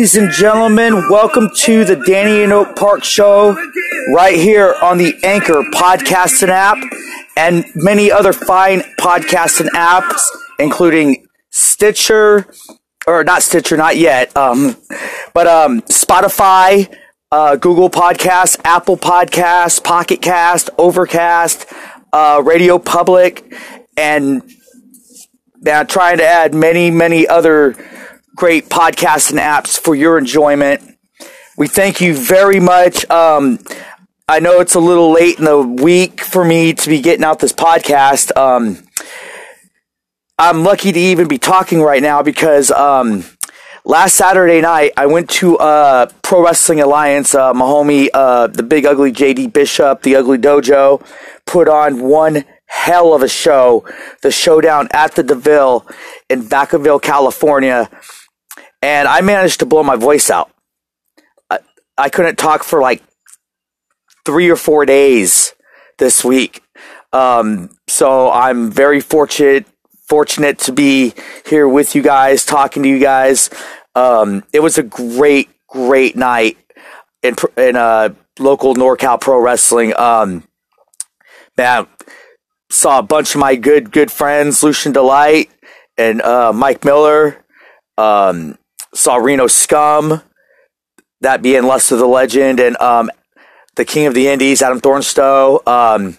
Ladies and gentlemen, welcome to the Danny in Oak Park Show right here on the Anchor podcasting app and many other fine podcasting apps, including Stitcher, or not Stitcher, not yet, um, but um, Spotify, uh, Google Podcasts, Apple Podcasts, Pocket Cast, Overcast, uh, Radio Public, and now trying to add many, many other great podcasts and apps for your enjoyment. We thank you very much. Um, I know it's a little late in the week for me to be getting out this podcast. Um, I'm lucky to even be talking right now because um, last Saturday night I went to uh, Pro Wrestling Alliance. Uh, my homie, uh, the big ugly JD Bishop, the Ugly Dojo, put on one hell of a show. The showdown at the Deville in Vacaville, California and I managed to blow my voice out. I, I couldn't talk for like three or four days this week. Um, so I'm very fortunate fortunate to be here with you guys, talking to you guys. Um, it was a great, great night in in uh, local NorCal Pro Wrestling. Um, man, saw a bunch of my good good friends, Lucian Delight and uh, Mike Miller. Um, saw Reno Scum, that being Luster the Legend, and um, the King of the Indies, Adam Thornstowe. Um,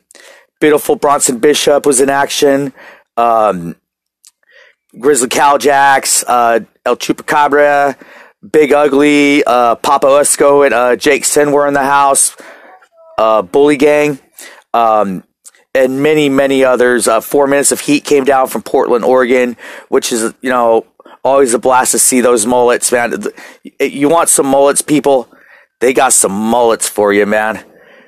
beautiful Bronson Bishop was in action. Um, Grizzly Cowjacks, uh, El Chupacabra, Big Ugly, uh, Papa Esco, and uh, Jake Sin were in the house. Uh, Bully Gang, um, and many, many others. Uh, Four Minutes of Heat came down from Portland, Oregon, which is, you know, always a blast to see those mullets, man. You want some mullets, people? They got some mullets for you, man.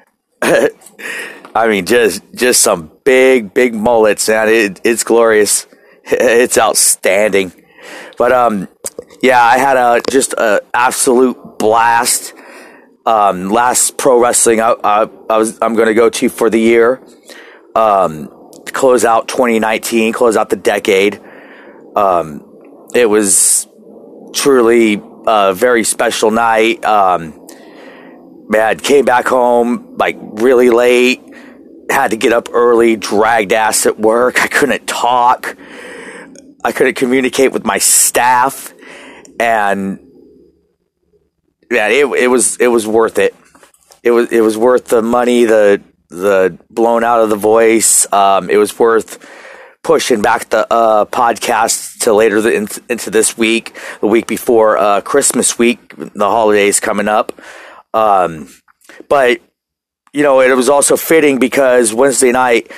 I mean, just just some big, big mullets, man. It, it's glorious. It's outstanding. But um, yeah, I had a just a absolute blast. Um, last pro wrestling I, I, I was I'm going to go to for the year. Um, close out 2019, close out the decade. Um, it was truly a very special night. Um, man, came back home like really late. Had to get up early, dragged ass at work. I couldn't talk. I couldn't communicate with my staff, and yeah, it it was it was worth it. It was it was worth the money, the the blown out of the voice. Um, it was worth pushing back the uh, podcast to later the, in, into this week, the week before uh, Christmas week, the holidays coming up. Um, but you know, it was also fitting because Wednesday night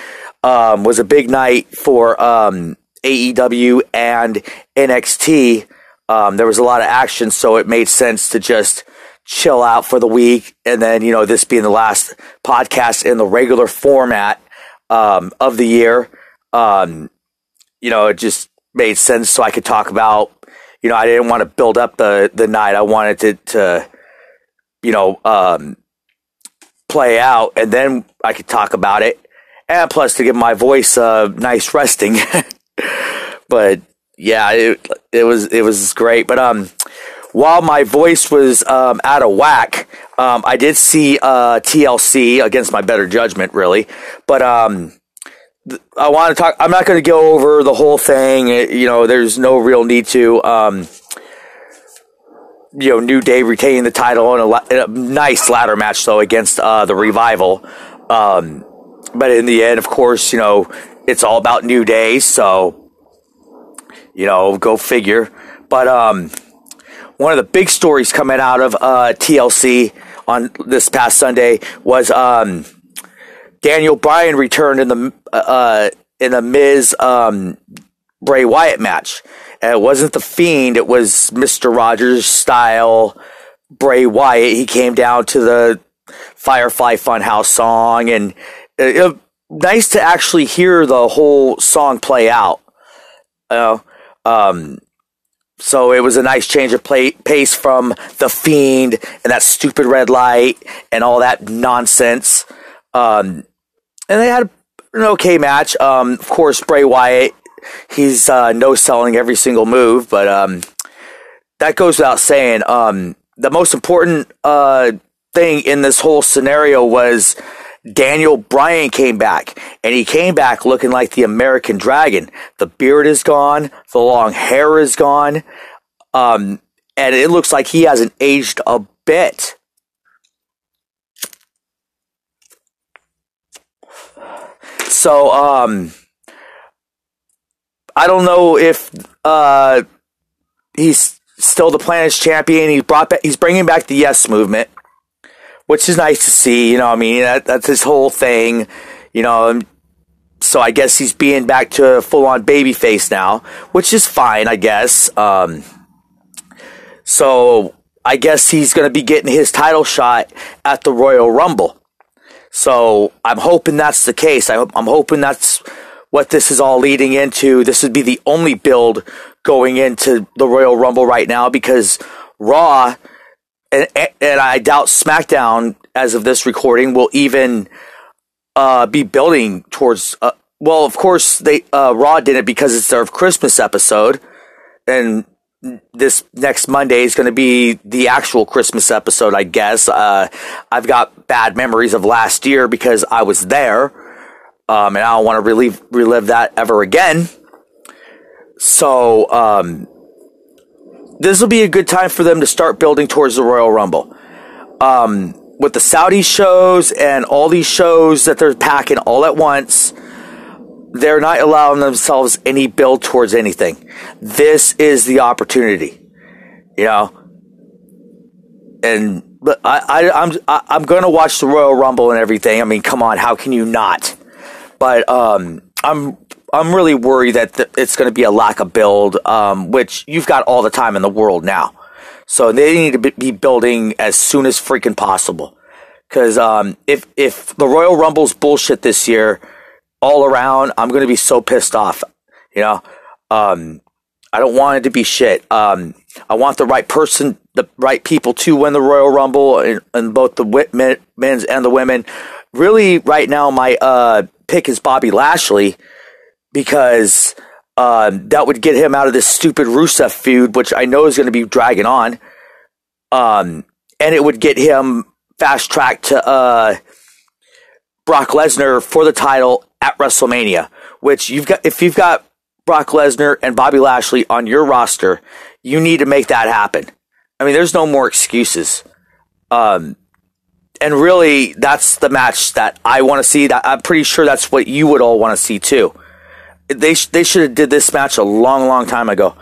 um, was a big night for um, AEW and NXT. Um, there was a lot of action, so it made sense to just chill out for the week, and then you know, this being the last podcast in the regular format um, of the year um, you know, it just made sense so I could talk about, you know, I didn't want to build up the, the night. I wanted to, to you know, um, play out and then I could talk about it. And plus to give my voice a nice resting. but yeah, it, it was, it was great. But, um, while my voice was um, out of whack, um, I did see uh, TLC against my better judgment, really. But um, I want to talk. I'm not going to go over the whole thing. You know, there's no real need to. Um, you know, New Day retaining the title in a, in a nice ladder match though against uh, the Revival. Um, but in the end, of course, you know, it's all about New Day. So, you know, go figure. But um, one of the big stories coming out of uh, TLC on this past Sunday was um, Daniel Bryan returned in the uh, in the Miz um, Bray Wyatt match. And it wasn't the Fiend; it was Mister Rogers style Bray Wyatt. He came down to the Firefly Funhouse song, and it, it, nice to actually hear the whole song play out. Know, um, so it was a nice change of play, pace from the Fiend and that stupid red light and all that nonsense. Um, and they had an okay match. Um, of course, Bray Wyatt, he's uh, no selling every single move, but um, that goes without saying. Um, the most important uh, thing in this whole scenario was Daniel Bryan came back, and he came back looking like the American Dragon. The beard is gone, the long hair is gone, um, and it looks like he hasn't aged a bit. So, um, I don't know if uh, he's still the planet's champion. He brought back, he's bringing back the Yes movement which is nice to see. You know, I mean, that, that's his whole thing. You know, so I guess he's being back to a full on baby face now, which is fine, I guess. Um, so I guess he's going to be getting his title shot at the Royal Rumble. So I'm hoping that's the case. I, I'm hoping that's what this is all leading into. This would be the only build going into the Royal Rumble right now because Raw and, and I doubt SmackDown, as of this recording, will even uh, be building towards. Uh, well, of course, they uh, Raw did it because it's their Christmas episode, and this next Monday is going to be the actual Christmas episode, I guess. Uh, I've got bad memories of last year because I was there, um, and I don't want to relive relive that ever again. So, um, this will be a good time for them to start building towards the Royal Rumble. Um, with the Saudi shows and all these shows that they're packing all at once, they're not allowing themselves any build towards anything. This is the opportunity, you know. And but I, I I'm I'm gonna watch the Royal Rumble and everything. I mean, come on, how can you not? But um, I'm I'm really worried that th- it's going to be a lack of build, um, which you've got all the time in the world now. So they need to be building as soon as freaking possible. Because um, if if the Royal Rumble's bullshit this year, all around, I'm going to be so pissed off. You know, um, I don't want it to be shit. Um, I want the right person, the right people to win the Royal Rumble, and, both the men, men's and the women. Really, right now, my uh, pick is Bobby Lashley because um, that would get him out of this stupid Rusev feud, which I know is going to be dragging on. Um, and it would get him fast tracked to uh, Brock Lesnar for the title at WrestleMania. Which you've got, if you've got Brock Lesnar and Bobby Lashley on your roster, you need to make that happen. I mean, there's no more excuses. Um, and really, that's the match that I want to see. That I'm pretty sure that's what you would all want to see too they sh- they should have did this match a long, long time ago,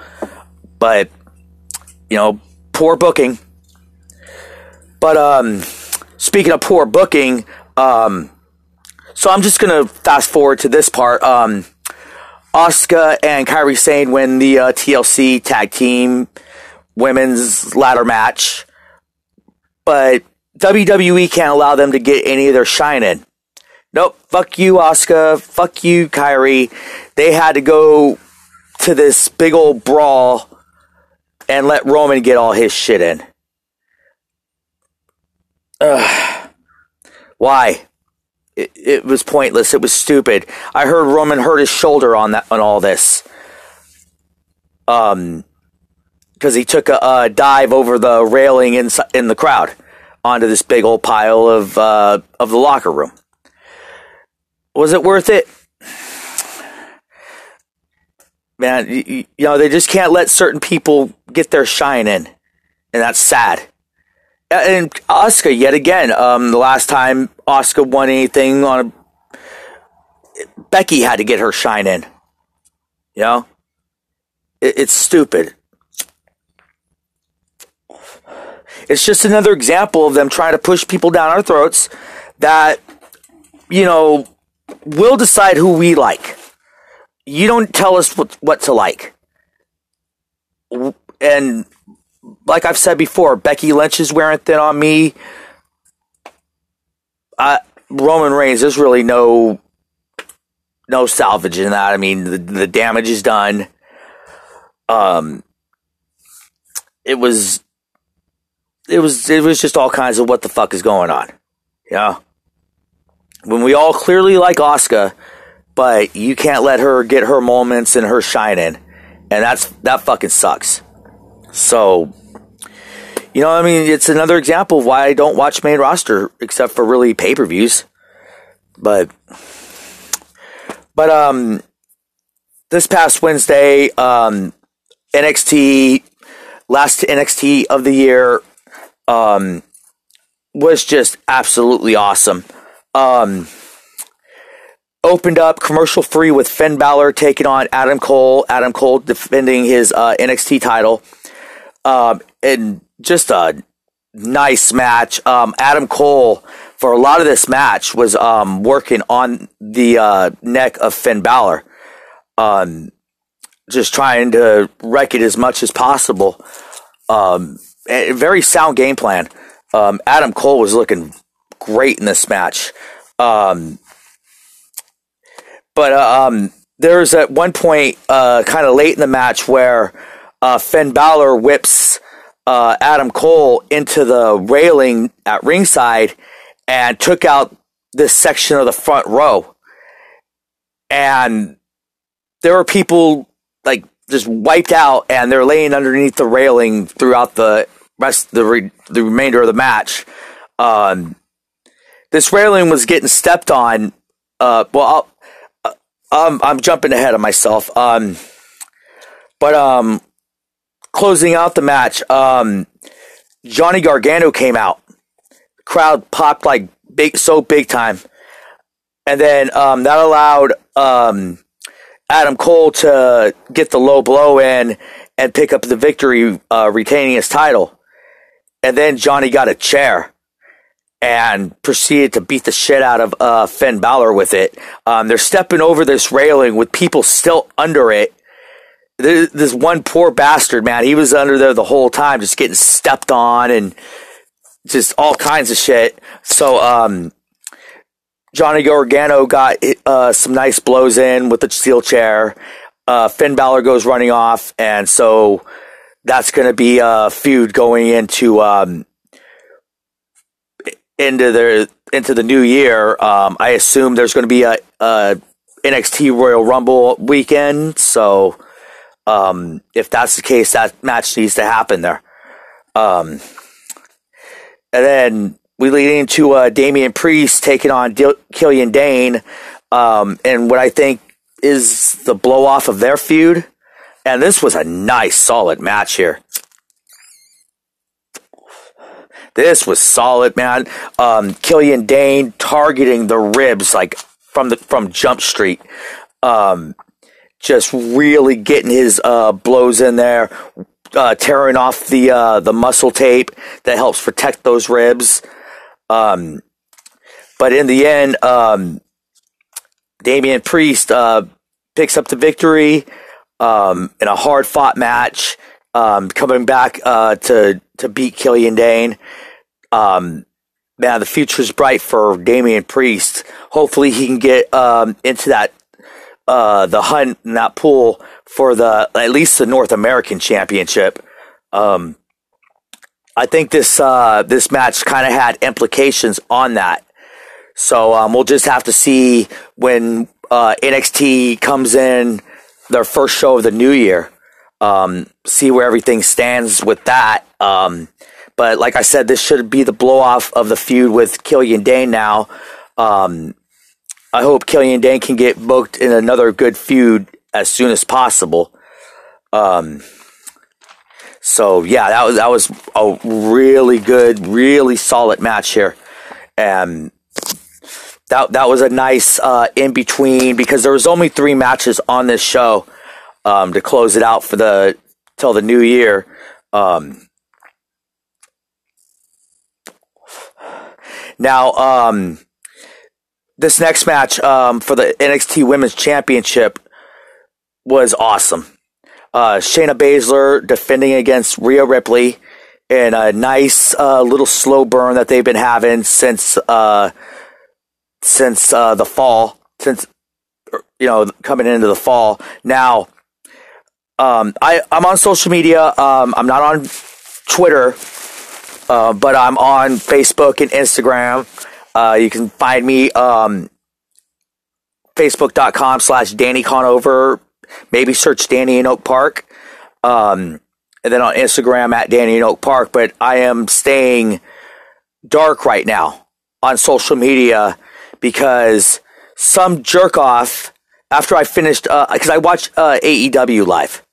but you know, poor booking. But um, speaking of poor booking, um, so I'm just gonna fast forward to this part. Um, Asuka and Kairi Sane win the uh, TLC Tag Team Women's Ladder Match, but WWE can't allow them to get any of their shine in. Nope. Fuck you, Asuka. Fuck you, Kairi. They had to go to this big old brawl and let Roman get all his shit in. Ugh. Why? It, was pointless. It was stupid. I heard Roman hurt his shoulder on that on all this. Um, because he took a, a, dive over the railing in in the crowd onto this big old pile of uh, of the locker room. Was it worth it? Man, you, you know, they just can't let certain people get their shine in. And that's sad. And Asuka yet again, um, the last time Asuka won anything on a. Becky had to get her shine in. You know? It, it's stupid. It's just another example of them trying to push people down our throats that, you know, we'll decide who we like. You don't tell us what, what to like. And like I've said before, Becky Lynch is wearing thin on me. Roman Reigns, there's really no no salvage in that. I mean, the, the damage is done. Um, it was, it was, it was just all kinds of what the fuck is going on. Yeah when we all clearly like Asuka, but you can't let her get her moments and her shining, and that's that fucking sucks. So, you know, I mean, it's another example of why I don't watch main roster except for really pay per views. But, but um, this past Wednesday, um, NXT last NXT of the year, um, was just absolutely awesome. Um, opened up commercial free with Finn Balor taking on Adam Cole. Adam Cole defending his uh, NXT title. Um, and just a nice match. Um, Adam Cole, for a lot of this match, was um, working on the uh, neck of Finn Balor. Um, just trying to wreck it as much as possible. Um, very sound game plan. Um, Adam Cole was looking great in this match. Um, but uh, um, there was at one point, uh, kind of late in the match, where uh, Finn Balor whips uh, Adam Cole into the railing at ringside and took out this section of the front row. And there were people like just wiped out, and they're laying underneath the railing throughout the rest the re- the remainder of the match. Um, this railing was getting stepped on. Uh, well, I'll, um, I'm jumping ahead of myself. Um, but um, closing out the match, um, Johnny Gargano came out. Crowd popped like big, so big time, and then um, that allowed um, Adam Cole to get the low blow in and pick up the victory, uh, retaining his title. And then Johnny got a chair and proceeded to beat the shit out of uh, Finn Balor with it. Um, they're stepping over this railing with people still under it. This one poor bastard, man, he was under there the whole time, just getting stepped on and just all kinds of shit. So, um, Johnny Gargano got uh, some nice blows in with the steel chair. Uh, Finn Balor goes running off, and so that's going to be a feud going into um, into the into the new year. Um, I assume there's going to be a, a, NXT Royal Rumble weekend, so um, if that's the case, that match needs to happen there. Um, and then we lead into uh, Damian Priest taking on D- Killian Dain, um, and what I think is the blow off of their feud. And this was a nice, solid match here. This was solid, man. Um, Killian Dain targeting the ribs like from the from Jump Street. Um, just really getting his uh, blows in there, uh, tearing off the uh, the muscle tape that helps protect those ribs. Um, but in the end, um, Damian Priest uh, picks up the victory um, in a hard fought match, um, coming back uh, to to beat Killian Dain. Um, man, the future's bright for Damian Priest. Hopefully, he can get um, into that uh, the hunt in that pool for the at least the North American Championship. Um, I think this uh, this match kind of had implications on that. So um, we'll just have to see when uh, NXT comes in their first show of the new year. Um, see where everything stands with that. Um, but like I said, this should be the blow off of the feud with Killian Dain now. Um, I hope Killian Dain can get booked in another good feud as soon as possible. Um, so yeah, that was that was a really good, really solid match here, and that that was a nice uh, in between because there was only three matches on this show um, to close it out for the till the new year. Um, now, um, this next match um, for the NXT Women's Championship was awesome. Uh, Shayna Baszler defending against Rhea Ripley in a nice uh, little slow burn that they've been having since uh, since uh, the fall, since you know coming into the fall. Now, um, I I'm on social media. Um, I'm not on Twitter, uh, but I'm on Facebook and Instagram. Uh, you can find me um, facebook.com slash Danny Conover. Maybe search Danny in Oak Park. Um, and then on Instagram at Danny in Oak Park. But I am staying dark right now on social media because some jerk off after I finished because uh, I watched uh, AEW live.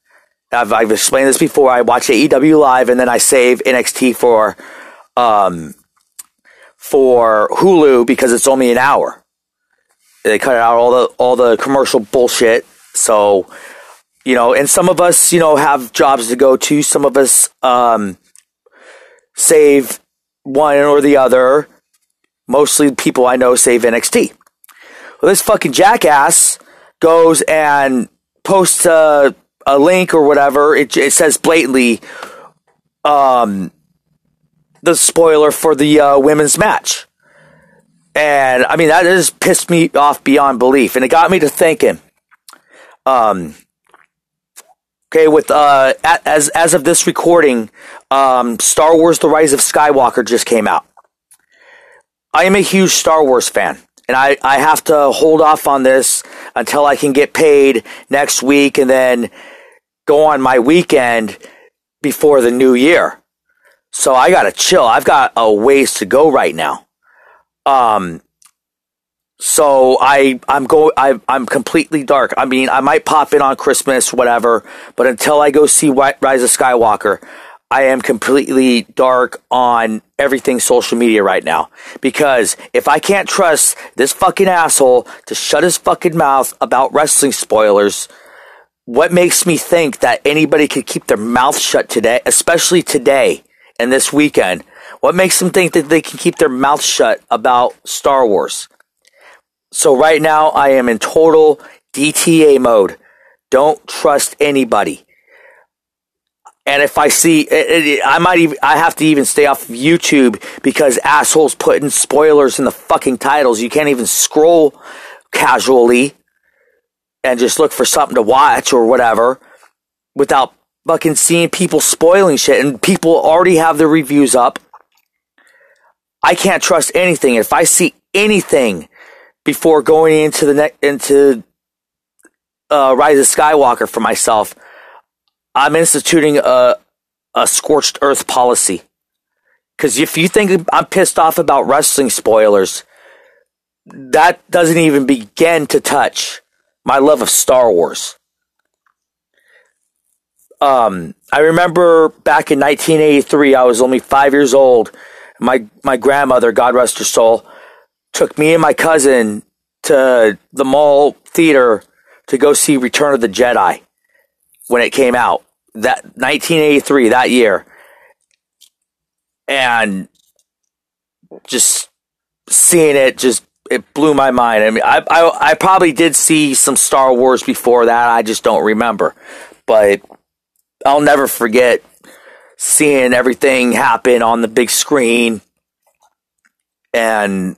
I've, I've explained this before. I watch AEW live and then I save NXT for um, for Hulu because it's only an hour. They cut out all the all the commercial bullshit. So, you know, and some of us, you know, have jobs to go to. Some of us um, save one or the other. Mostly people I know save NXT. Well, this fucking jackass goes and posts a, a link or whatever. It, it says blatantly, um, the spoiler for the uh, women's match. And I mean, that just pissed me off beyond belief. And it got me to thinking, um, okay, with, uh, as, as of this recording, um, Star Wars The Rise of Skywalker just came out. I am a huge Star Wars fan. And I, I have to hold off on this until I can get paid next week and then go on my weekend before the new year. So I gotta chill. I've got a ways to go right now. Um, so I I'm go I I'm completely dark. I mean, I might pop in on Christmas, whatever, but until I go see Rise of Skywalker, I am completely dark on everything social media right now. Because if I can't trust this fucking asshole to shut his fucking mouth about wrestling spoilers, what makes me think that anybody could keep their mouth shut today, especially today and this weekend? What makes them think that they can keep their mouth shut about Star Wars? So right now I am in total DTA mode. Don't trust anybody. And if I see, it, it, I might even, I have to even stay off of YouTube because assholes putting spoilers in the fucking titles. You can't even scroll casually and just look for something to watch or whatever without fucking seeing people spoiling shit. And people already have their reviews up. I can't trust anything. If I see anything before going into the next into uh, Rise of Skywalker for myself, I'm instituting a a scorched earth policy. Because if you think I'm pissed off about wrestling spoilers, that doesn't even begin to touch my love of Star Wars. Um, I remember back in 1983, I was only five years old. My my grandmother, God rest her soul, took me and my cousin to the mall theater to go see Return of the Jedi when it came out that 1983 that year and just seeing it just it blew my mind. I mean, I, I, I probably did see some Star Wars before that. I just don't remember, but I'll never forget seeing everything happen on the big screen and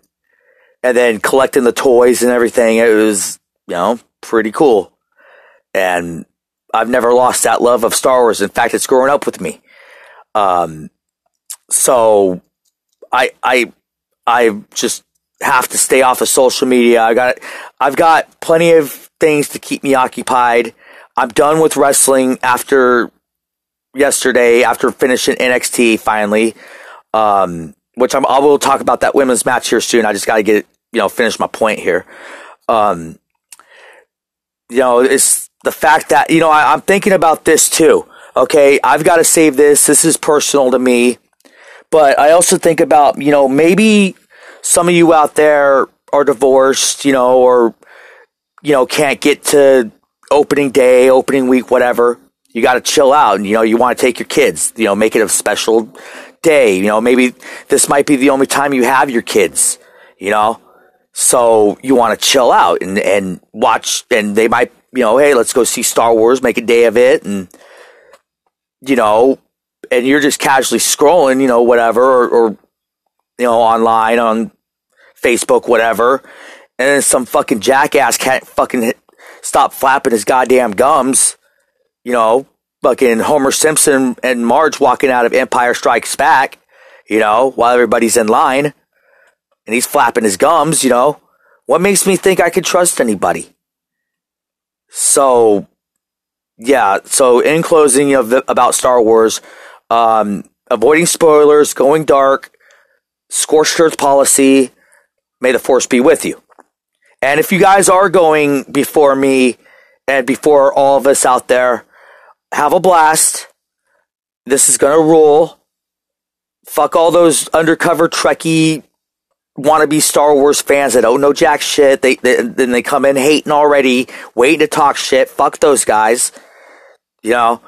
and then collecting the toys and everything. It was you know pretty cool, and I've never lost that love of Star Wars. In fact, it's grown up with me. Um, so I I I just have to stay off of social media. I got I've got plenty of things to keep me occupied. I'm done with wrestling after yesterday after finishing NXT finally. Um, which I'm, I will talk about that women's match here soon. I just got to get you know finish my point here. Um, you know, it's the fact that, you know, I, I'm thinking about this too. Okay. I've got to save this. This is personal to me. But I also think about, you know, maybe some of you out there are divorced, you know, or, you know, can't get to opening day, opening week, whatever. You got to chill out and, you know, you want to take your kids, you know, make it a special day. You know, maybe this might be the only time you have your kids, you know? So you want to chill out and, and watch, and they might, you know, hey, let's go see Star Wars, make a day of it, and, you know, and you're just casually scrolling, you know, whatever, or, or you know, online on Facebook, whatever, and then some fucking jackass can't fucking stop flapping his goddamn gums, you know, fucking Homer Simpson and Marge walking out of Empire Strikes Back, you know, while everybody's in line and he's flapping his gums, you know, what makes me think I could trust anybody? So, yeah. So in closing of the, about Star Wars, um, avoiding spoilers, going dark, scorched earth policy. May the force be with you. And if you guys are going before me and before all of us out there, have a blast. This is gonna rule. Fuck all those undercover Trekkie wannabe Star Wars fans that don't know jack shit. They, they then they come in hating already, waiting to talk shit. Fuck those guys. You know,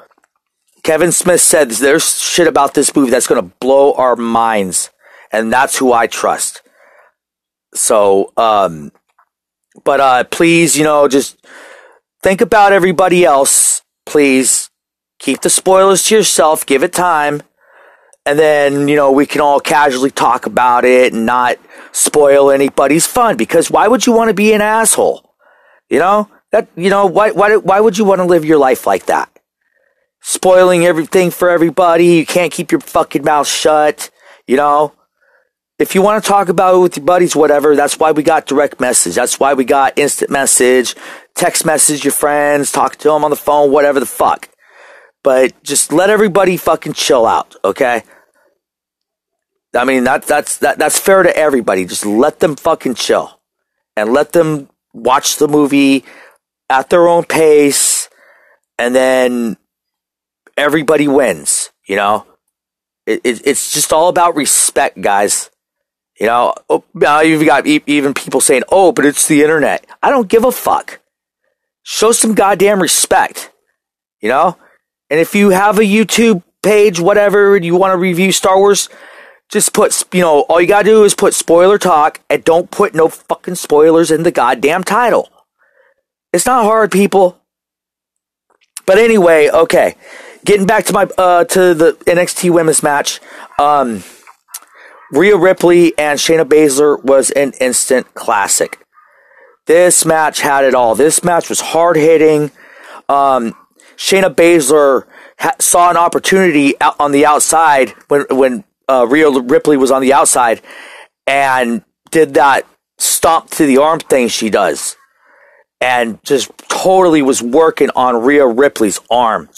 Kevin Smith said there's shit about this movie that's gonna blow our minds, and that's who I trust. So, um, but uh, please, you know, just think about everybody else. Please keep the spoilers to yourself. Give it time. And then you know we can all casually talk about it and not spoil anybody's fun. Because why would you want to be an asshole? You know? That you know why why why would you want to live your life like that? Spoiling everything for everybody. You can't keep your fucking mouth shut. You know if you want to talk about it with your buddies whatever that's why we got direct message that's why we got instant message text message your friends talk to them on the phone whatever the fuck but just let everybody fucking chill out, okay? I mean that that's that that's fair to everybody. Just let them fucking chill, and let them watch the movie at their own pace, and then everybody wins. You know, it, it it's just all about respect, guys. You know, oh, now you've got even people saying, "Oh, but it's the internet." I don't give a fuck. Show some goddamn respect. You know, and if you have a YouTube page, whatever, and you want to review Star Wars, just put, you know, all you gotta do is put spoiler talk and don't put no fucking spoilers in the goddamn title. It's not hard, people. But anyway, okay. Getting back to my, uh, to the NXT women's match. Um, Rhea Ripley and Shayna Baszler was an instant classic. This match had it all. This match was hard hitting. Um, Shayna Baszler ha- saw an opportunity out on the outside when when uh, Rhea Ripley was on the outside and did that stomp to the arm thing she does and just totally was working on Rhea Ripley's arm.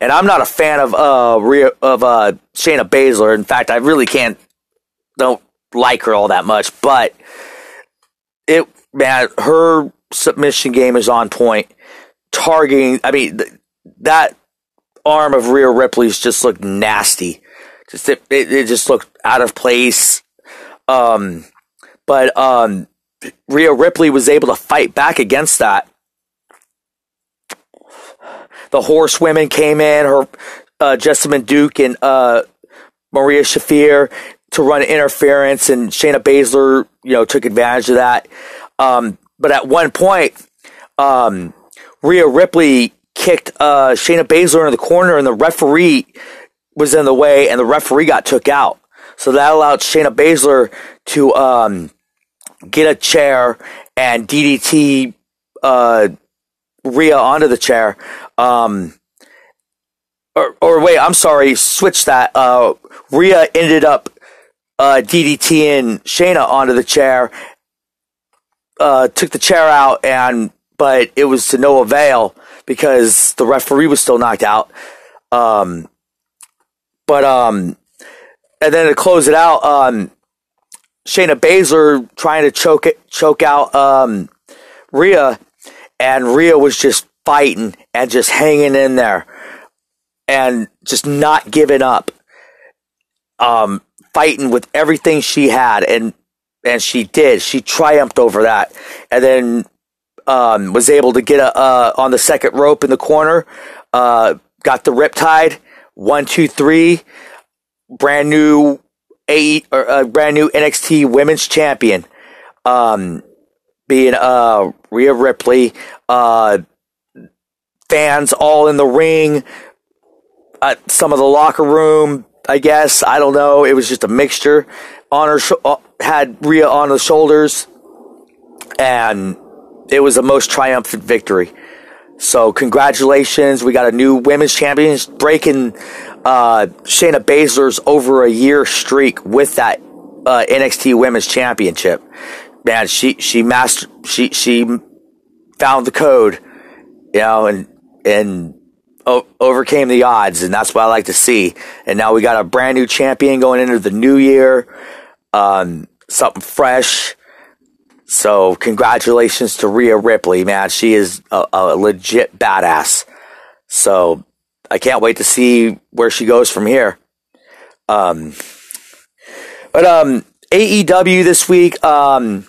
And I'm not a fan of uh Rhea, of uh Shayna Baszler. In fact, I really can't don't like her all that much, but it man, her submission game is on point. Targeting, I mean, th- that arm of Rhea Ripley's just looked nasty. Just it, it, it just looked out of place. Um, but um, Rhea Ripley was able to fight back against that. The horsewomen came in, her uh, Jessamyn Duke and uh, Marina Shafir to run interference, and Shayna Baszler, you know, took advantage of that. Um, but at one point, um, Rhea Ripley kicked uh, Shayna Baszler in the corner, and the referee was in the way, and the referee got took out. So that allowed Shayna Baszler to um, get a chair and DDT uh, Rhea onto the chair. Um, or, or, wait, I'm sorry, switch that. Uh, Rhea ended up uh, DDTing Shayna onto the chair, uh, took the chair out, and but it was to no avail because the referee was still knocked out. Um, but um, and then to close it out, um, Shayna Baszler trying to choke it, choke out um, Rhea, and Rhea was just fighting and just hanging in there and just not giving up. Um, fighting with everything she had, and and she did. She triumphed over that, and then um, was able to get a, uh, on the second rope in the corner. Uh, got the riptide. One, two, three. Brand new a or, uh, brand new NXT Women's Champion. Um, being uh Rhea Ripley. Uh, fans all in the ring. At some of the locker room, I guess. I don't know. It was just a mixture. On her sh- uh, had Rhea on the shoulders, and it was a most triumphant victory. So congratulations, we got a new women's champion breaking uh, Shayna Baszler's over a year streak with that uh, NXT Women's Championship. Man, she she mastered she she found the code, you know, and and o- overcame the odds, and that's what I like to see. And now we got a brand new champion going into the new year, um, something fresh. So congratulations to Rhea Ripley, man. She is a, a legit badass. So I can't wait to see where she goes from here. Um, but um, AEW this week. Um,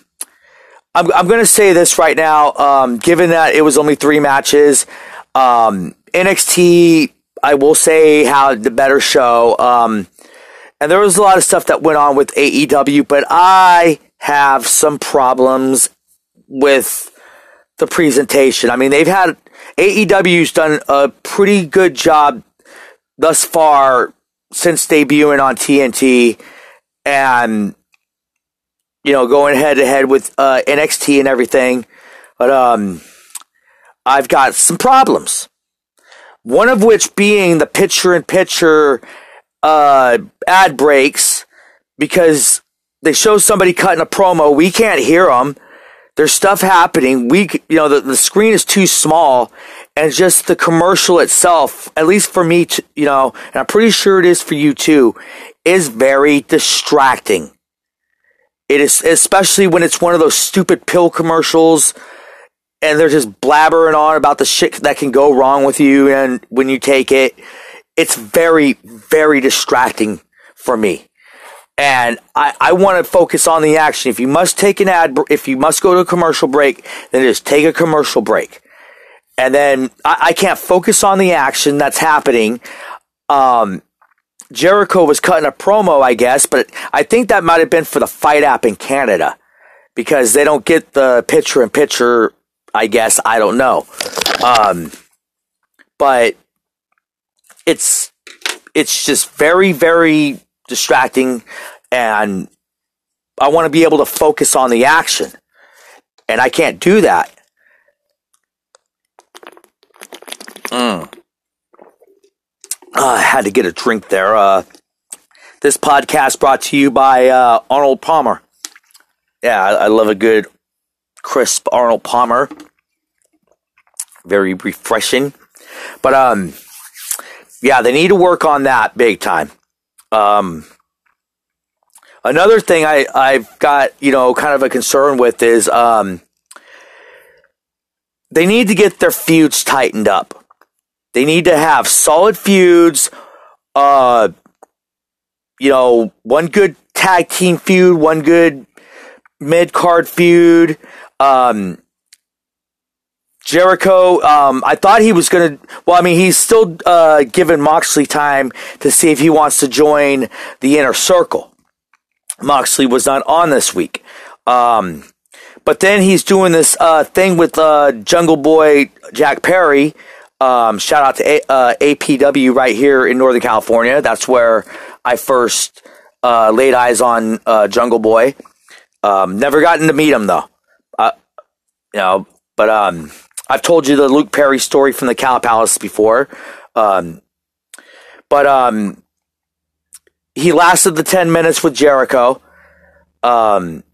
I'm I'm gonna say this right now. Um, given that it was only three matches, um, NXT I will say had the better show. Um, and there was a lot of stuff that went on with AEW, but I have some problems with the presentation. I mean, they've had AEW's done a pretty good job thus far since debuting on TNT and you know going head to head with uh, NXT and everything. But um, I've got some problems. One of which being the picture in picture uh, ad breaks because they show somebody cutting a promo. We can't hear them. There's stuff happening. We, you know, the, the screen is too small and just the commercial itself, at least for me, to, you know, and I'm pretty sure it is for you too, is very distracting. It is, especially when it's one of those stupid pill commercials and they're just blabbering on about the shit that can go wrong with you and when you take it. It's very, very distracting for me. And I, I want to focus on the action. If you must take an ad, if you must go to a commercial break, then just take a commercial break. And then I, I can't focus on the action that's happening. Um, Jericho was cutting a promo, I guess, but I think that might have been for the FITE app in Canada because they don't get the picture in picture. I guess I don't know, um, but it's it's just very very distracting, and I want to be able to focus on the action, and I can't do that. Mm. Uh, I had to get a drink there. Uh, this podcast brought to you by uh, Arnold Palmer. Yeah, I, I, love a good crisp Arnold Palmer. Very refreshing. But um, yeah, they need to work on that big time. Um, another thing I I've got you know kind of a concern with is um, they need to get their feuds tightened up. They need to have solid feuds. Uh, you know, one good tag team feud, one good mid card feud. Um, Jericho, um, I thought he was going to. Well, I mean, he's still uh, giving Moxley time to see if he wants to join the inner circle. Moxley was not on this week. Um, but then he's doing this uh, thing with uh, Jungle Boy Jack Perry, um, shout out to A- uh, APW right here in Northern California. That's where I first uh, laid eyes on uh, Jungle Boy. Um, never gotten to meet him though. Uh, you know, but um, I've told you the Luke Perry story from the Cow Palace before. Um, but um, he lasted the ten minutes with Jericho. Um,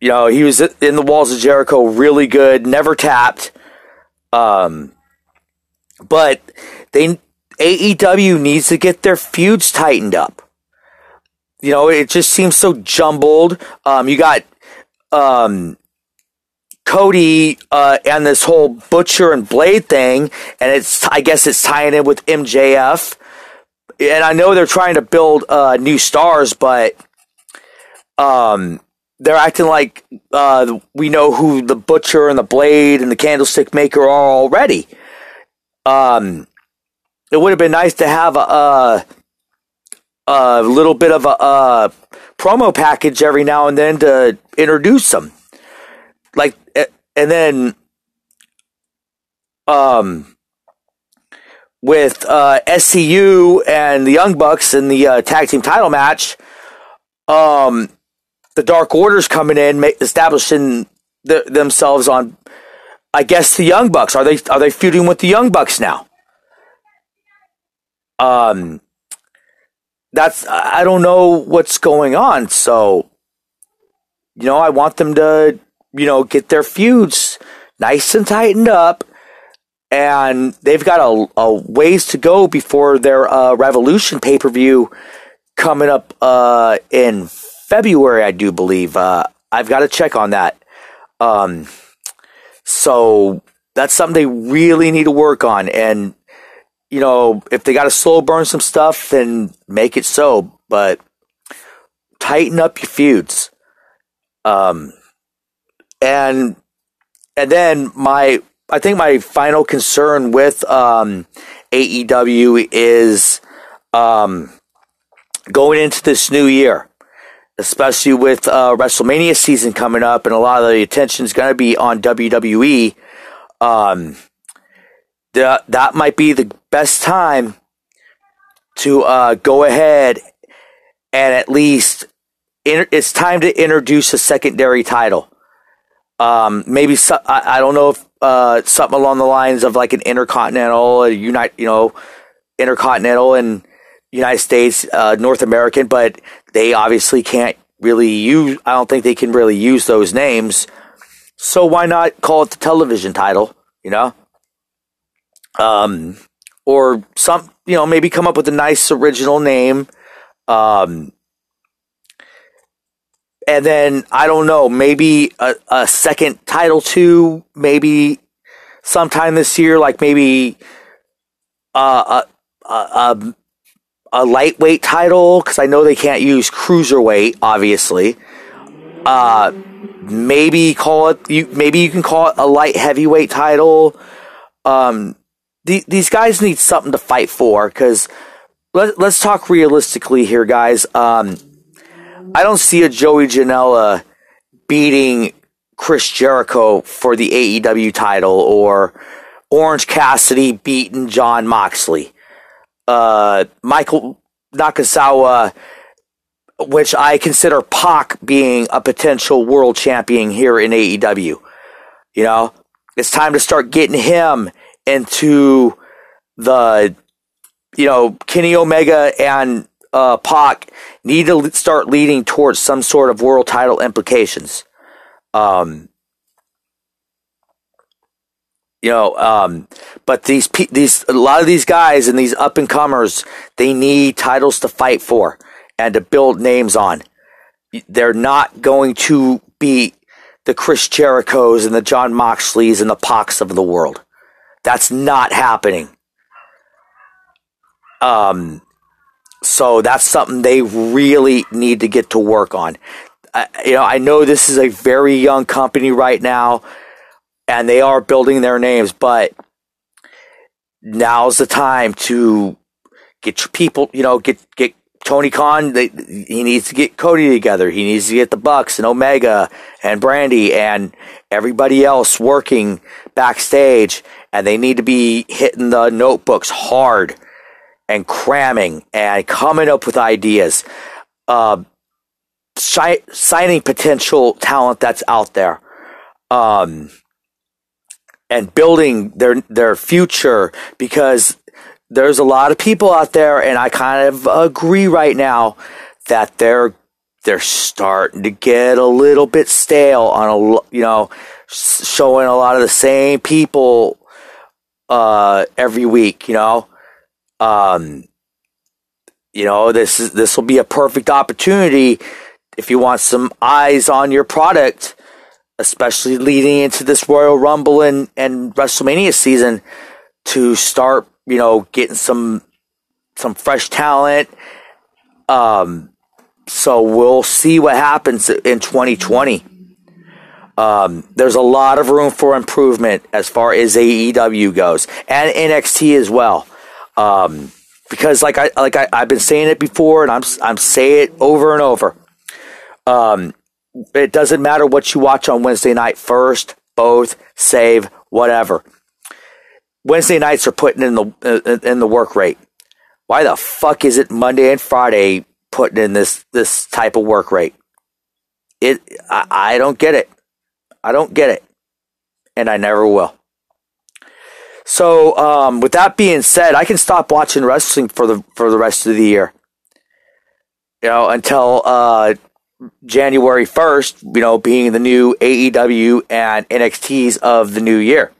you know, he was in the walls of Jericho, really good, never tapped. Um, but they AEW needs to get their feuds tightened up. You know, it just seems so jumbled. Um, you got um, Cody uh, and this whole Butcher and Blade thing, and it's I guess it's tying in with MJF. And I know they're trying to build uh, new stars, but um, they're acting like uh, we know who the Butcher and the Blade and the Candlestick Maker are already. Um, it would have been nice to have a, a, a little bit of a, a, promo package every now and then to introduce them. Like, and then, um, with uh, SCU and the Young Bucks in the uh, tag team title match, um, the Dark Order's coming in, establishing the, themselves on I guess the Young Bucks are they are they feuding with the Young Bucks now? Um, that's I don't know what's going on. So, you know, I want them to you know get their feuds nice and tightened up, and they've got a, a ways to go before their uh, Revolution pay per view coming up uh, in February, I do believe. Uh, I've got to check on that. Um, so that's something they really need to work on. And, you know, if they got to slow burn some stuff, then make it so. But tighten up your feuds. Um, and, and then my, I think my final concern with, um, AEW is, um, going into this new year, especially with, uh, WrestleMania season coming up and a lot of the attention is going to be on WWE. Um, that, that might be the best time to, uh, go ahead and at least it's time to introduce a secondary title. Um, maybe so, I, I, don't know if uh, something along the lines of like an intercontinental, unite, you know, intercontinental and United States, uh, North American, but they obviously can't really use. I don't think they can really use those names. So why not call it the television title? You know, um, or some, you know, maybe come up with a nice original name. Um, and then I don't know, maybe a, a second title too, maybe sometime this year, like maybe uh, a, a, a lightweight title because I know they can't use cruiserweight, obviously. Uh, maybe call it you. Maybe you can call it a light heavyweight title. Um, the, these guys need something to fight for because let, let's talk realistically here, guys. Um, I don't see a Joey Janela beating Chris Jericho for the AEW title or Orange Cassidy beating Jon Moxley. Uh, Michael Nakazawa, which I consider Pac being a potential world champion here in AEW. You know, it's time to start getting him into the, you know, Kenny Omega and uh, Pac need to start leading towards some sort of world title implications. Um, you know, um, but these these a lot of these guys and these up and comers, they need titles to fight for and to build names on. They're not going to be the Chris Jerichos and the Jon Moxleys and the Pacs of the world. That's not happening. Um, so that's something they really need to get to work on. I, you know, I know this is a very young company right now, and they are building their names, but now's the time to get your people. You know, get get Tony Khan. They, he needs to get Cody together. He needs to get the Bucks and Omega and Brandi and everybody else working backstage, and they need to be hitting the notebooks hard and cramming and coming up with ideas, uh, shi- signing potential talent that's out there, um, and building their their future because there's a lot of people out there, and I kind of agree right now that they're they're starting to get a little bit stale on a you know showing a lot of the same people uh, every week, you know. Um, you know, this is this will be a perfect opportunity if you want some eyes on your product, especially leading into this Royal Rumble and, and WrestleMania season, to start, you know, getting some some fresh talent. Um, so we'll see what happens in 2020. Um, there's a lot of room for improvement as far as AEW goes, and NXT as well. Um, because like I like I, I've been saying it before, and I'm I'm saying it over and over. Um, it doesn't matter what you watch on Wednesday night. First, both, save, whatever. Wednesday nights are putting in the uh, in the work rate. Why the fuck is it Monday and Friday putting in this this type of work rate? It I, I don't get it. I don't get it, and I never will. So, um, with that being said, I can stop watching wrestling for the for the rest of the year. You know, until uh, January 1st, you know, being the new AEW and NXTs of the new year.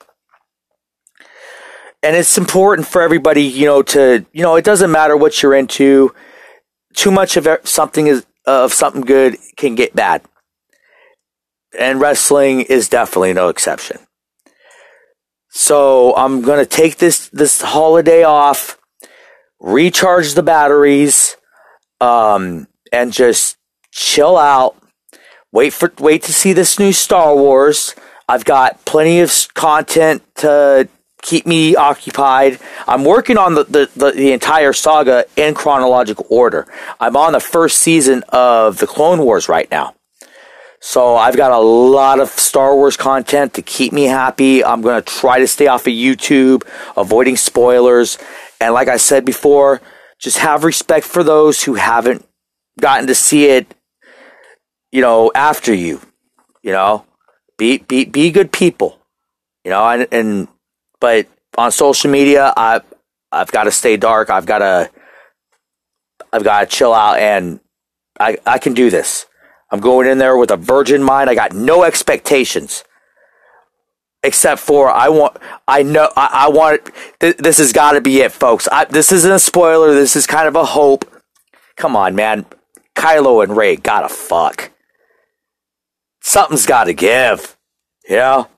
And it's important for everybody, you know, to, you know, it doesn't matter what you're into. Too much of something is of something good can get bad. And wrestling is definitely no exception. So I'm going to take this this holiday off, recharge the batteries, um, and just chill out. Wait for wait to see this new Star Wars. I've got plenty of content to keep me occupied. I'm working on the, the, the, the, entire saga in chronological order. I'm on the first season of the Clone Wars right now. So I've got a lot of Star Wars content to keep me happy. I'm going to try to stay off of YouTube, avoiding spoilers. And like I said before, just have respect for those who haven't gotten to see it, you know, after you. You know, be be be good people. You know, and, and but on social media, I I've got to stay dark. I've got to I've got to chill out, and I I can do this. I'm going in there with a virgin mind. I got no expectations, except for I want. I know I, I want. Th- this has got to be it, folks. I, this isn't a spoiler. This is kind of a hope. Come on, man. Kylo and Rey gotta fuck. Something's got to give. Know.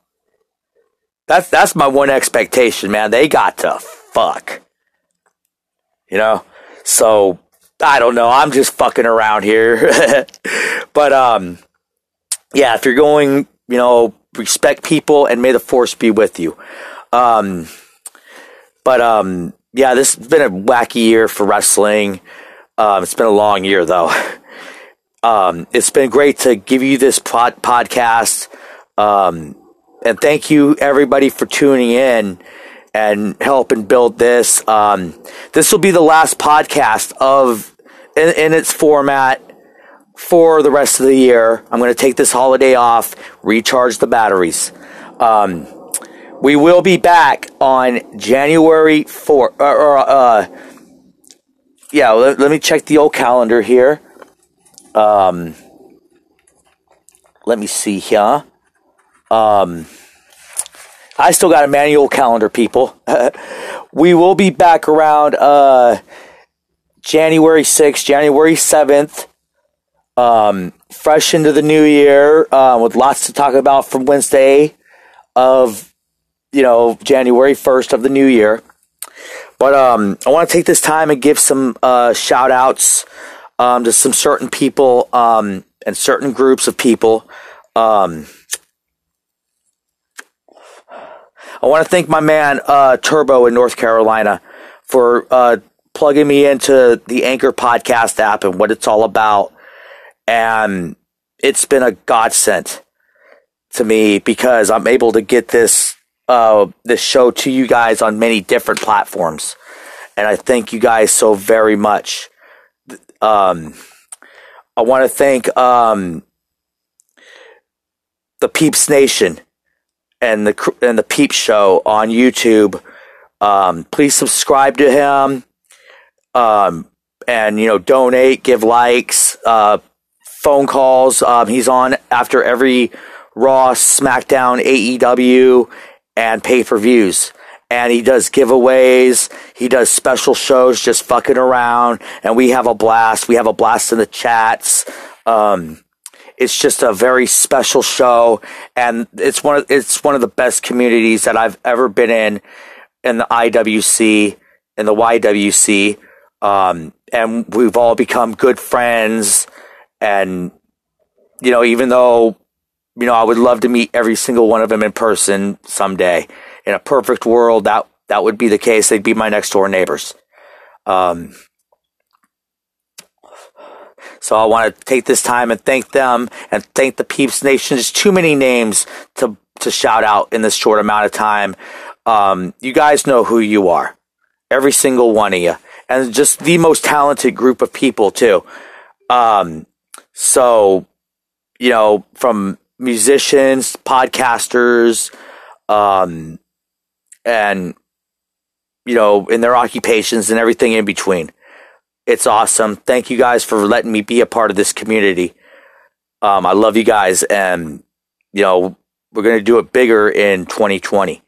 That's that's my one expectation, man. They got to fuck. You know? So I don't know. I'm just fucking around here. but um yeah, if you're going, you know, respect people and may the force be with you. Um but um yeah, this has been a wacky year for wrestling. Um it's been a long year though. um it's been great to give you this pod- podcast. Um and thank you everybody for tuning in and helping build this. Um, this will be the last podcast of in, in, its format for the rest of the year. I'm going to take this holiday off, recharge the batteries. Um, we will be back on January 4th. Or, or uh, yeah, let, let, me check the old calendar here. Um, let me see here. Um, I still got a manual calendar, people. we will be back around uh, January 6th, January 7th, um, fresh into the new year uh, with lots to talk about from Wednesday of, you know, January 1st of the new year. But um, I want to take this time and give some uh, shout outs um, to some certain people um, and certain groups of people. Um, I want to thank my man uh, Turbo in North Carolina for uh, plugging me into the Anchor podcast app and what it's all about. And it's been a godsend to me because I'm able to get this uh, this show to you guys on many different platforms, and I thank you guys so very much. Um, I want to thank um, the Peeps Nation and the and the Peep Show on YouTube. Um, please subscribe to him. Um, and you know, donate, give likes, uh, phone calls. Um, he's on after every Raw, SmackDown, AEW, and pay per views. And he does giveaways. He does special shows, just fucking around, and we have a blast. We have a blast in the chats. Um, it's just a very special show, and it's one of it's one of the best communities that I've ever been in in the IWC in the YWC. Um, and we've all become good friends. And you know, even though you know I would love to meet every single one of them in person someday, in a perfect world, that that would be the case. They'd be my next door neighbors. Um, so I want to take this time and thank them and thank the Peeps Nation. There's too many names to to shout out in this short amount of time. Um, you guys know who you are, every single one of you, and just the most talented group of people too. Um, so, you know, from musicians, podcasters, um, and you know, in their occupations and everything in between. It's awesome. Thank you guys for letting me be a part of this community. Um, I love you guys, and you know we're gonna do it bigger in 2020.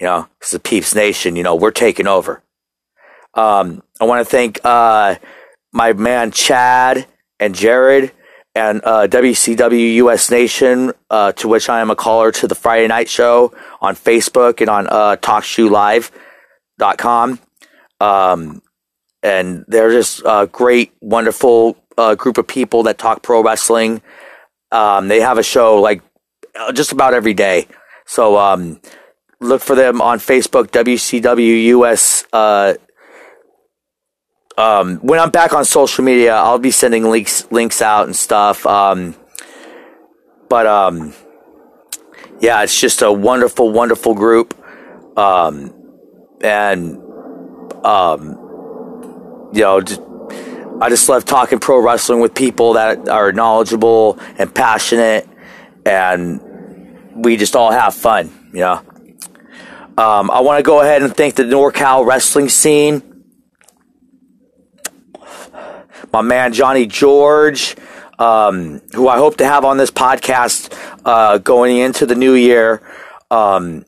You know, it's the Peeps Nation. You know, we're taking over. Um, I want to thank uh, my man Chad and Jared and uh, WCW US Nation, uh, to which I am a caller to the Friday night show on Facebook and on uh, TalkShoeLive.com. Um, and they're just a great, wonderful uh, group of people that talk pro wrestling. Um, they have a show like uh, just about every day. So um, look for them on Facebook, WCW US. Um, when I'm back on social media, I'll be sending links links out and stuff. Um, but um, yeah, it's just a wonderful, wonderful group, um, and um, you know, just, I just love talking pro wrestling with people that are knowledgeable and passionate, and we just all have fun. You know, um, I want to go ahead and thank the NorCal wrestling scene my man Johnny George, um, who I hope to have on this podcast uh, going into the new year. Um,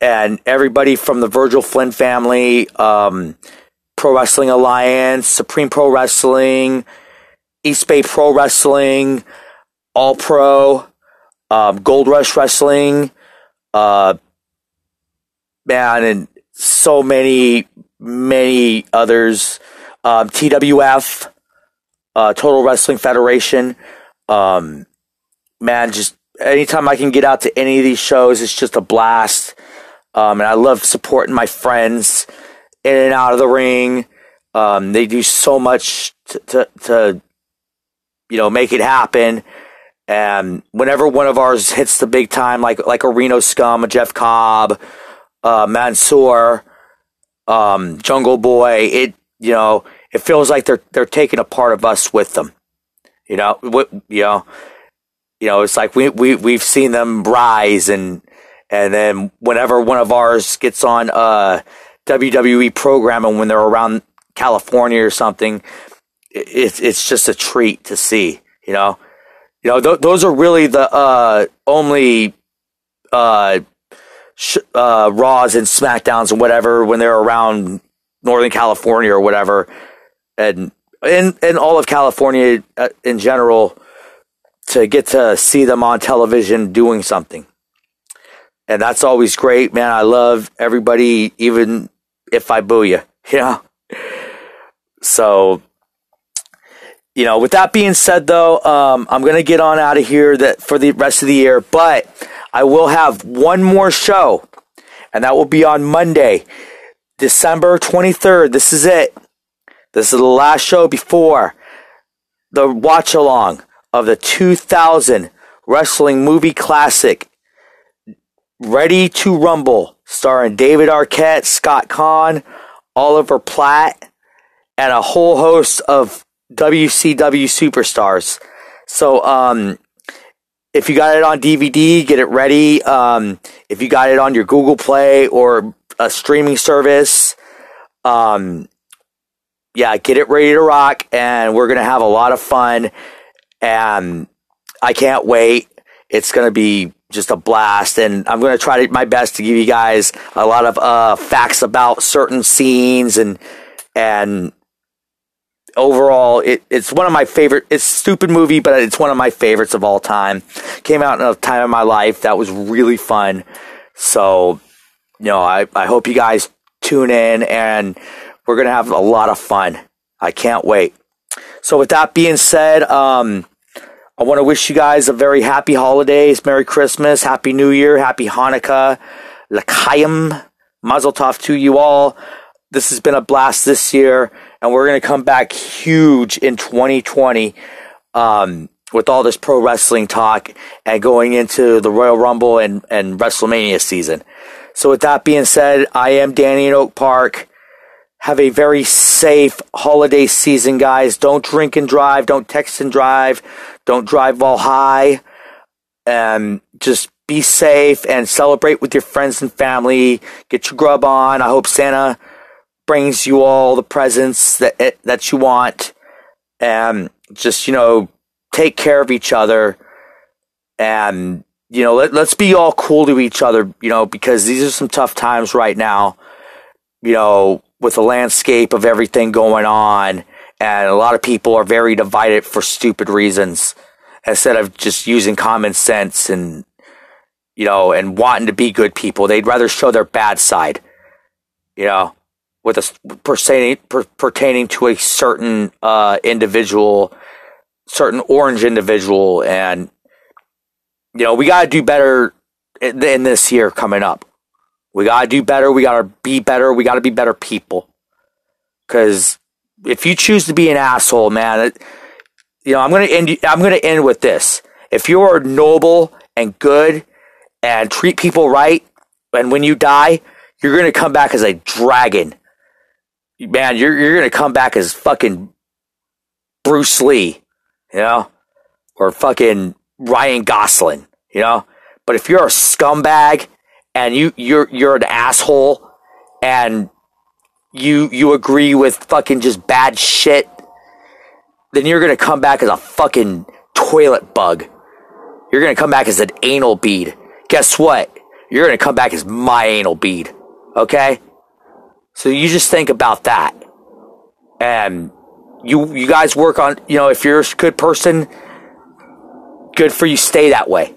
and everybody from the Virgil Flynn family, um, Pro Wrestling Alliance, Supreme Pro Wrestling, East Bay Pro Wrestling, All Pro, um, Gold Rush Wrestling, uh, man, and so many, many others um, TWF, uh, Total Wrestling Federation. Um, man, just anytime I can get out to any of these shows, it's just a blast. Um, and I love supporting my friends in and out of the ring. Um, they do so much to, to, to, you know, make it happen. And whenever one of ours hits the big time, like like a Reno Scum, a Jeff Cobb, uh, Mansoor, um, Jungle Boy, it you know, it feels like they're they're taking a part of us with them. You know, what you know, you know, it's like we we we've seen them rise and and then whenever one of ours gets on a WWE program and when they're around California or something, it's it's just a treat to see. You know, you know th- those are really the uh, only uh, uh, Raws and Smackdowns and whatever when they're around Northern California or whatever, and in in all of California uh, in general, to get to see them on television doing something, and that's always great, man. I love everybody, even if I boo you, you know. So, you know, with that being said, though, um, I'm gonna get on out of here that for the rest of the year, but I will have one more show, and that will be on Monday. December 23rd. This is it. This is the last show before the watch along of the 2000 wrestling movie classic, Ready to Rumble, starring David Arquette, Scott Caan, Oliver Platt, and a whole host of WCW superstars. So, um, if you got it on DVD, get it ready. Um, if you got it on your Google Play or a streaming service. Um, yeah, get it ready to rock, and we're gonna have a lot of fun. And I can't wait. It's gonna be just a blast, and I'm gonna try to, my best to give you guys a lot of uh, facts about certain scenes and and overall, it, it's one of my favorite. It's stupid movie, but it's one of my favorites of all time. Came out in a time of my life that was really fun. So know, I, I hope you guys tune in and we're going to have a lot of fun. I can't wait. So, with that being said, um, I want to wish you guys a very happy holidays, Merry Christmas, Happy New Year, Happy Hanukkah, L'chaim, Mazel Tov to you all. This has been a blast this year, and we're going to come back huge in 2020 um, with all this pro wrestling talk and going into the Royal Rumble and, and WrestleMania season. So, with that being said, I am Danny in Oak Park. Have a very safe holiday season, guys. Don't drink and drive. Don't text and drive. Don't drive while high. And just be safe and celebrate with your friends and family. Get your grub on. I hope Santa brings you all the presents that that you want. And just you know, take care of each other and you know let, let's be all cool to each other you know because these are some tough times right now you know with the landscape of everything going on. And a lot of people are very divided for stupid reasons instead of just using common sense and you know and wanting to be good people. They'd rather show their bad side you know with a pertaining per, pertaining to a certain uh, individual certain orange individual and you know we got to do better in, this year coming up we got to do better we got to be better we got to be better people because if you choose to be an asshole, man, it, you know, I'm gonna end. I'm gonna end with this. If you are noble and good and treat people right, and when you die, you're gonna come back as a dragon. Man, you're you're gonna come back as fucking Bruce Lee, you know, or fucking Ryan Gosling, you know. But if you're a scumbag and you you're you're an asshole and you you agree with fucking just bad shit, then you're gonna come back as a fucking toilet bug. You're gonna come back as an anal bead. Guess what? You're gonna come back as my anal bead. Okay? So you just think about that. And you you guys work on you know, if you're a good person, good for you stay that way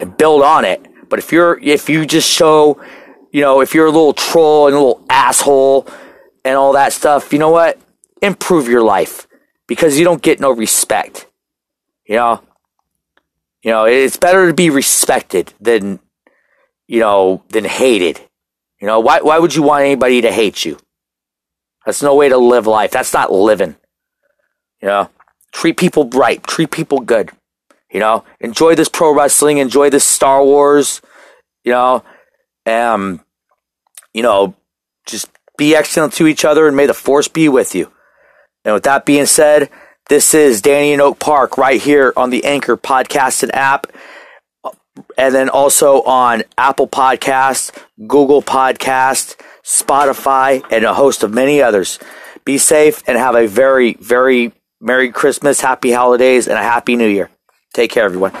and build on it. But if you're if you just show you know, if you're a little troll and a little asshole and all that stuff, you know what? Improve your life because you don't get no respect. You know, you know, it's better to be respected than, you know, than hated. You know, why, why would you want anybody to hate you? That's no way to live life. That's not living. You know, treat people right, treat people good. You know, enjoy this pro wrestling, enjoy this Star Wars. You know, um, you know, just be excellent to each other, and may the force be with you. And with that being said, this is Danny in Oak Park right here on the Anchor podcast and app. And then also on Apple Podcast, Google Podcast, Spotify, and a host of many others. Be safe and have a very, very Merry Christmas, Happy Holidays, and a Happy New Year. Take care, everyone.